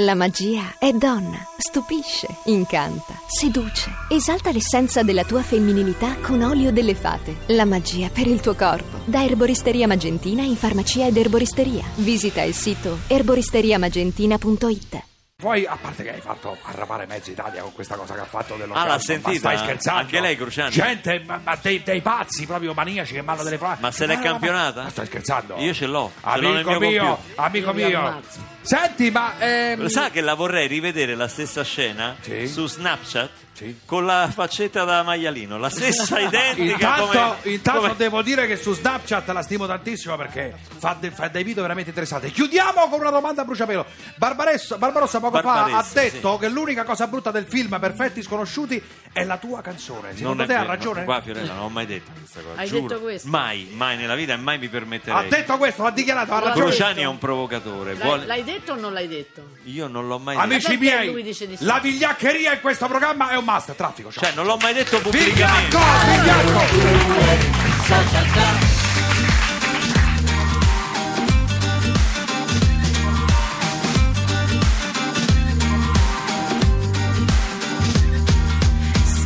La magia è donna, stupisce, incanta, seduce, esalta l'essenza della tua femminilità con olio delle fate. La magia per il tuo corpo. Da Erboristeria Magentina in farmacia ed erboristeria. Visita il sito erboristeriamagentina.it. Poi, a parte che hai fatto arrapare mezza Italia con questa cosa che ha fatto dello Ah, l'ha scherzo, ma sentita? stai scherzando? Anche lei, Cruciani? Gente, ma, ma dei, dei pazzi proprio maniaci che mandano delle frasi. Ma se l'è campionata? Ma stai scherzando? Io ce l'ho, ce l'ho nel Amico mio mio, computer. amico Io vi mio. ammazzo. Senti, ma... ehm, Sa che la vorrei rivedere la stessa scena Sì. su Snapchat Sì. con la faccetta da maialino, la stessa identica Intanto, come, intanto come- devo dire che su Snapchat la stimo tantissimo perché fa, de- fa dei video veramente interessanti. Chiudiamo con una domanda a bruciapelo. Barbaresso- Barbarossa poco fa ha detto sì. che l'unica cosa brutta del film Perfetti Sconosciuti è la tua canzone. Non Secondo è te ha ragione? Qua Fiorella non ho mai detto questa cosa. Hai giuro. detto questo? Mai, mai nella vita e mai mi Ha permetterei. detto questo, l'ha dichiarato, ha ha ragione. Cruciani è un provocatore. L'hai, vuole- l'hai detto o non l'hai detto? Io non l'ho mai detto. Amici miei, lui dice di sì? la vigliaccheria in questo programma è un must. Traffico, ciao. Cioè, non l'ho mai detto pubblicamente. Vigliacco, vigliacco.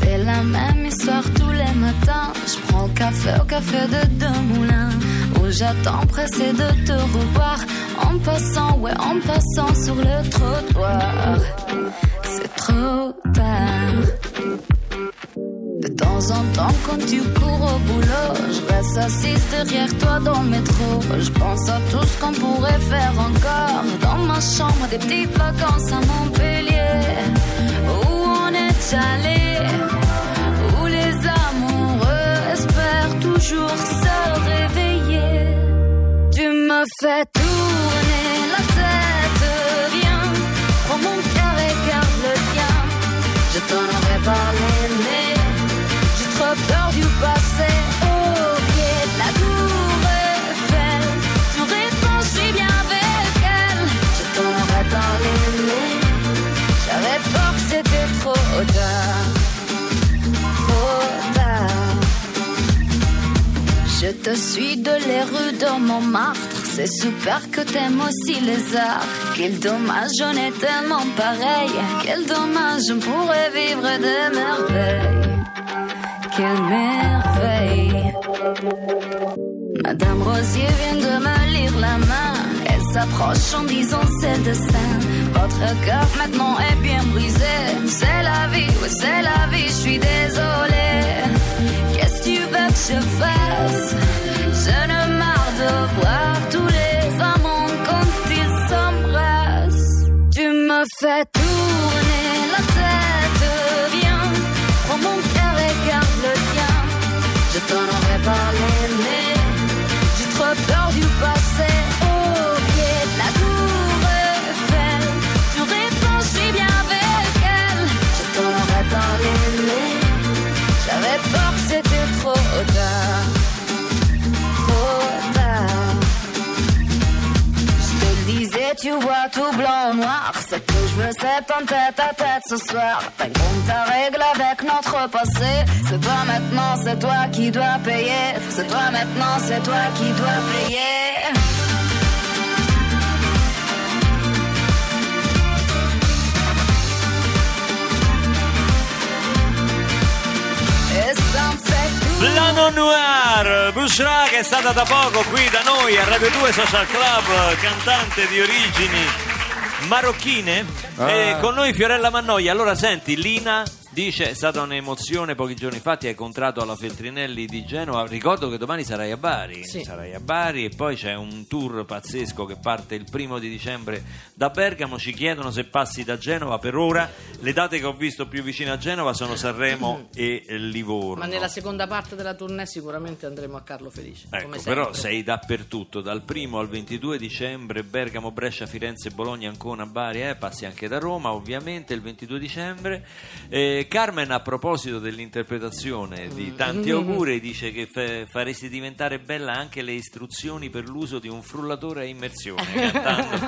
C'est la même histoire tous les matins. Je prends le café au café de deux moulins. Où j'attends pressé de te revoir. En passant, ouais, en passant sur le trottoir. C'est trop en temps, quand tu cours au boulot, je reste assise derrière toi dans le métro. Je pense à tout ce qu'on pourrait faire encore. Dans ma chambre, des petites vacances à Montpellier. Où on est allé, où les amoureux espèrent toujours se réveiller. Tu me fais tourner la tête, viens, prends mon cœur et garde le tien. Je t'en aurais parlé, Je te suis de les rues de Montmartre. C'est super que t'aimes aussi les arts. Quel dommage, on est tellement pareil. Quel dommage, on pourrait vivre des merveilles. Quelle merveille. Madame Rosier vient de me lire la main. Elle s'approche en disant c'est le destin. Votre cœur maintenant est bien brisé. C'est la vie, oui, c'est la vie, je suis désolée. Je ne marre de voir tous les amants quand ils s'embrassent. Tu me fais tu vois tout blanc ou noir. Ce que je veux, c'est un tête à tête ce soir. Ta règle avec notre passé. C'est toi maintenant, c'est toi qui dois payer. C'est toi maintenant, c'est toi qui dois payer. Tout. Blano Noir, Bushra che è stata da poco qui da noi a Radio 2 Social Club, cantante di origini marocchine. E con noi Fiorella Mannoia. Allora senti, Lina dice è stata un'emozione pochi giorni fa, ti hai incontrato alla Feltrinelli di Genova. Ricordo che domani sarai a Bari. Sì. Sarai a Bari e poi c'è un tour pazzesco che parte il primo di dicembre da Bergamo. Ci chiedono se passi da Genova. Per ora le date che ho visto più vicine a Genova sono Sanremo e Livorno. Ma nella seconda parte della tournée sicuramente andremo a Carlo Felice. Ecco, però sei dappertutto, dal primo al 22 dicembre, Bergamo, Brescia, Firenze, Bologna, Ancona, Bari, eh, passi anche da Roma ovviamente il 22 dicembre. Eh, Carmen a proposito dell'interpretazione Mm. di tanti auguri dice che fa- faresti diventare bella anche le istruzioni per l'uso di un frullatore a immersione cantando.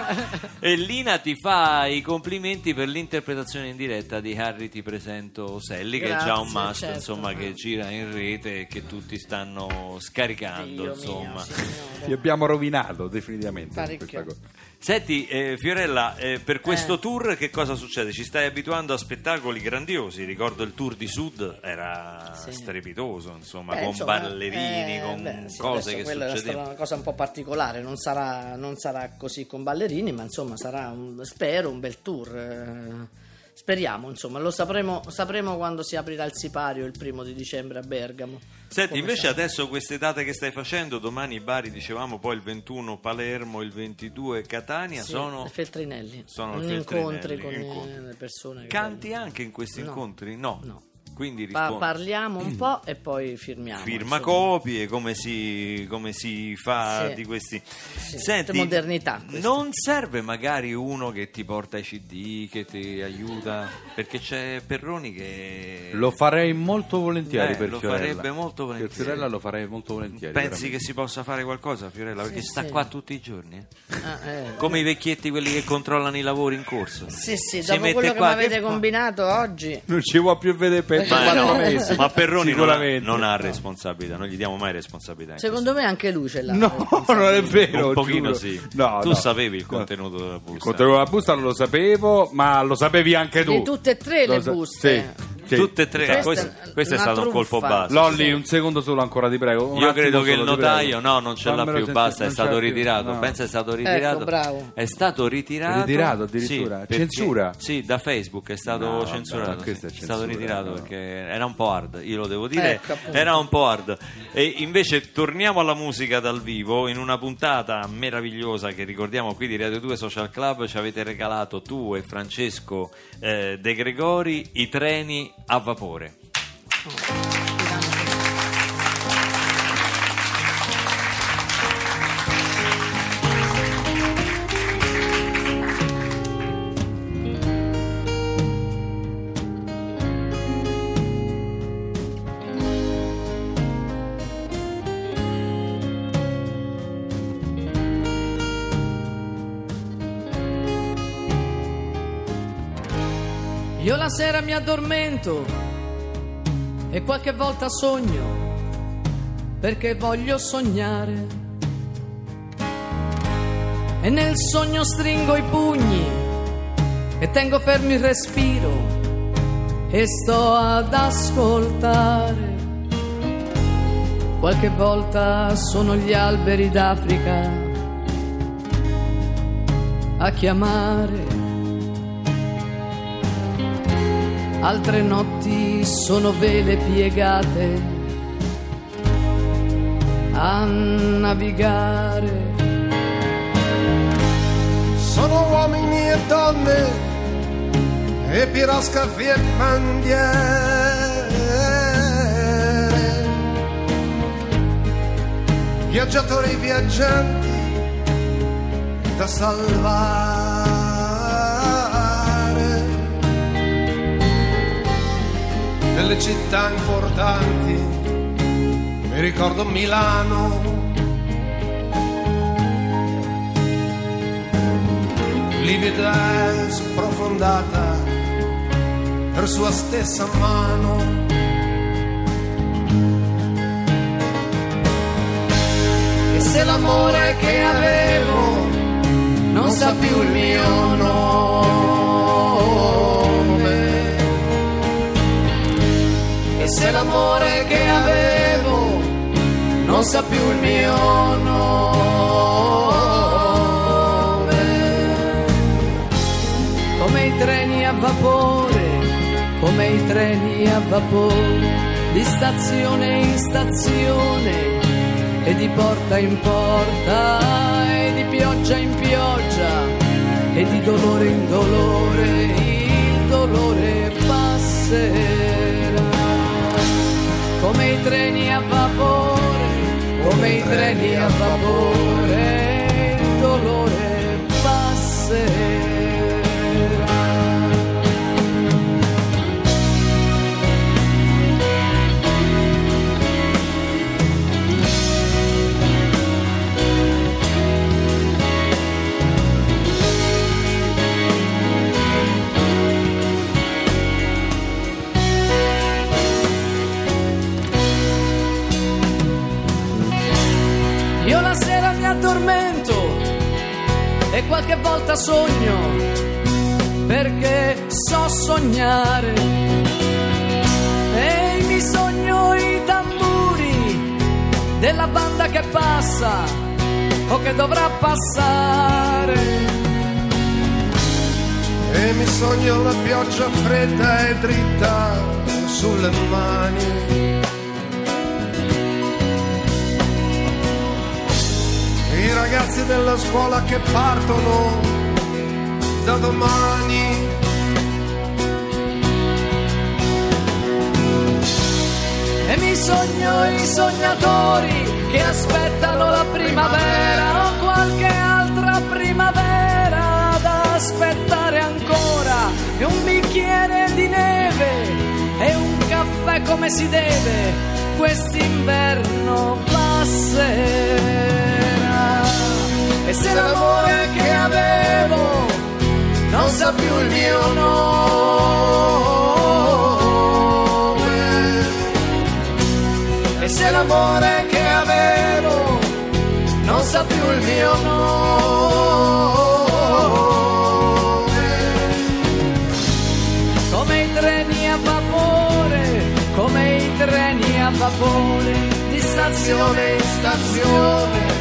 e Lina ti fa i complimenti per l'interpretazione in diretta di Harry ti presento Selli che è già un Grazie, must certo. insomma che gira in rete e che tutti stanno scaricando Dio insomma mio, signore. Ti abbiamo rovinato definitivamente Parecchio. questa cosa. Senti, eh, Fiorella, eh, per questo tour che cosa succede? Ci stai abituando a spettacoli grandiosi? Ricordo il tour di Sud, era Sì. strepitoso, insomma, Beh, con insomma, ballerini, eh, con beh, sì, cose che quella è stata succedevano. una cosa un po' particolare, non sarà, non sarà così con ballerini, ma insomma sarà, un- spero, un bel tour. Speriamo, insomma, lo sapremo, sapremo quando si aprirà il sipario il primo di dicembre a Bergamo. Senti, Come invece sarà. adesso queste date che stai facendo, domani Bari, dicevamo, poi il 21 Palermo, il 22 Catania, Sì, sono... Feltrinelli. sono incontri con incontri. le persone. Canti vengono. anche in questi No. incontri? No. No. Quindi Pa- rispondi. parliamo un po' e poi firmiamo. Firma insomma. copie, come si, come si fa Sì. di questi... Sì, modernità, queste. non serve magari uno che ti porta i CD, che ti aiuta, perché c'è Perroni che... Lo farei molto volentieri Eh, per lo Fiorella. farebbe molto Per volentieri. Fiorella lo farei molto volentieri. Pensi veramente. che si possa fare qualcosa, Fiorella? Perché Sì, sta sì. qua tutti i giorni. eh? Ah, eh. Come i vecchietti, quelli che controllano i lavori in corso. Sì, sì, Si dopo quello che mi avete combinato oggi. Non ci vuoi più vedere per Ma, no, mesi. ma Perroni non ha, Sicuramente. non ha responsabilità, non gli diamo mai responsabilità. Secondo me anche lui ce l'ha. No, non è vero. Un pochino giuro. sì. No, tu no. sapevi il contenuto della busta. Il contenuto della busta non lo sapevo, ma lo sapevi anche tu. Di tutte e tre le buste. Sì, sì. Tutte e tre. Questa Questo, è questo è stato un colpo truffa. basso. Lolli, un secondo solo ancora, ti prego. Un Io credo che il notaio no, non ce l'ha più, basta, è stato ritirato. Pensa è stato ritirato. Ecco, bravo. È stato ritirato. Ritirato addirittura? Censura? Sì, da Facebook è stato censurato. è stato ritirato perché era un po' hard, io lo devo dire. Ecco, era un po' hard. E invece torniamo alla musica dal vivo in una puntata meravigliosa che ricordiamo qui di Radio 2 Social Club ci avete regalato tu e Francesco eh, De Gregori i treni a vapore. Io la sera mi addormento e qualche volta sogno perché voglio sognare. E nel sogno stringo i pugni e tengo fermo il respiro e sto ad ascoltare. Qualche volta sono gli alberi d'Africa a chiamare. Altre notti sono vele piegate a navigare. Sono uomini e donne e piroscafi e bandiere, viaggiatori viaggianti da salvare, nelle città importanti, mi ricordo Milano. livida e sprofondata per sua stessa mano. E se l'amore che avevo non sa più il mio nome, se l'amore che avevo non sa più il mio nome, come i treni a vapore, come i treni a vapore, di stazione in stazione e di porta in porta e di pioggia in pioggia e di dolore in dolore il dolore passerà come i treni a vapore come i treni a vapore dolore Io la sera mi addormento e qualche volta sogno, perché so sognare. E mi sogno i tamburi della banda che passa o che dovrà passare. E mi sogno la pioggia fredda e dritta sulle mani. I ragazzi della scuola che partono da domani. E mi sogno i sognatori che aspettano la primavera o qualche altra primavera da aspettare ancora. E un bicchiere di neve e un caffè come si deve, quest'inverno passerà. E se l'amore che avevo non sa più il mio nome. E se l'amore che avevo non sa più il mio nome. Come i treni a vapore, come i treni a vapore, di stazione in stazione,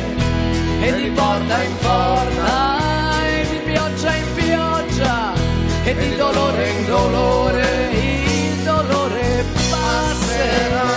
e di porta in porta, e di pioggia in pioggia, e di dolore in dolore, il dolore passerà.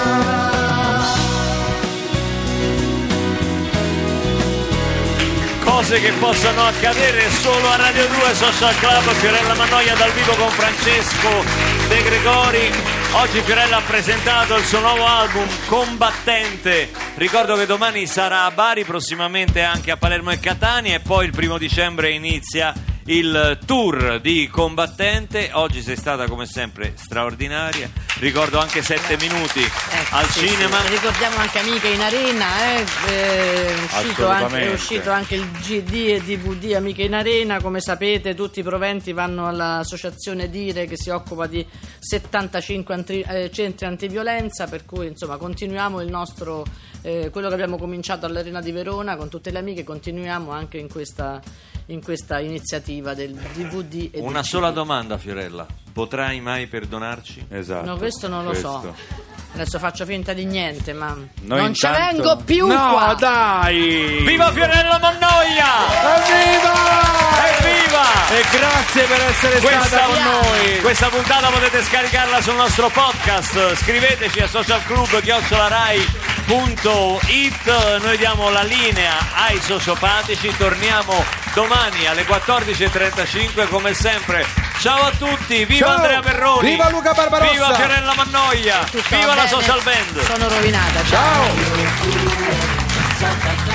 Cose che possono accadere solo a Radio 2 Social Club, Fiorella Mannoia dal vivo con Francesco De Gregori. Oggi Fiorella ha presentato il suo nuovo album Combattente. Ricordo che domani sarà a Bari, prossimamente anche a Palermo e Catania e poi il primo dicembre inizia il tour di Combattente. Oggi sei stata come sempre straordinaria. Ricordo anche 7 minuti Ecco, al sì, cinema. sì. Ricordiamo anche Amiche in Arena, eh, è, uscito anche, è uscito anche il GD e DVD Amiche in Arena, come sapete tutti i proventi vanno all'associazione Dire che si occupa di 75 antri- eh, centri antiviolenza, per cui insomma continuiamo il nostro, eh, quello che abbiamo cominciato all'Arena di Verona con tutte le amiche, continuiamo anche in questa, in questa iniziativa del DVD e Una del sola CD. domanda, Fiorella. Potrai mai perdonarci? Esatto. No, questo non lo so. questo. Adesso faccio finta di niente, ma Noi non ci intanto- vengo più no, qua. dai! Viva Fiorella Mannoia! Evviva! Evviva! E grazie per essere Questa, stata con noi. questa puntata potete scaricarla sul nostro podcast. Scriveteci a socialclub.it. Noi diamo la linea ai sociopatici. Torniamo domani alle 14.35 come sempre. Ciao a tutti, viva Ciao. Andrea Perroni! Viva Luca Barbarossa. Viva Fiorella Mannoia! Viva va la bene? social band! Sono rovinata. ciao. Ciao!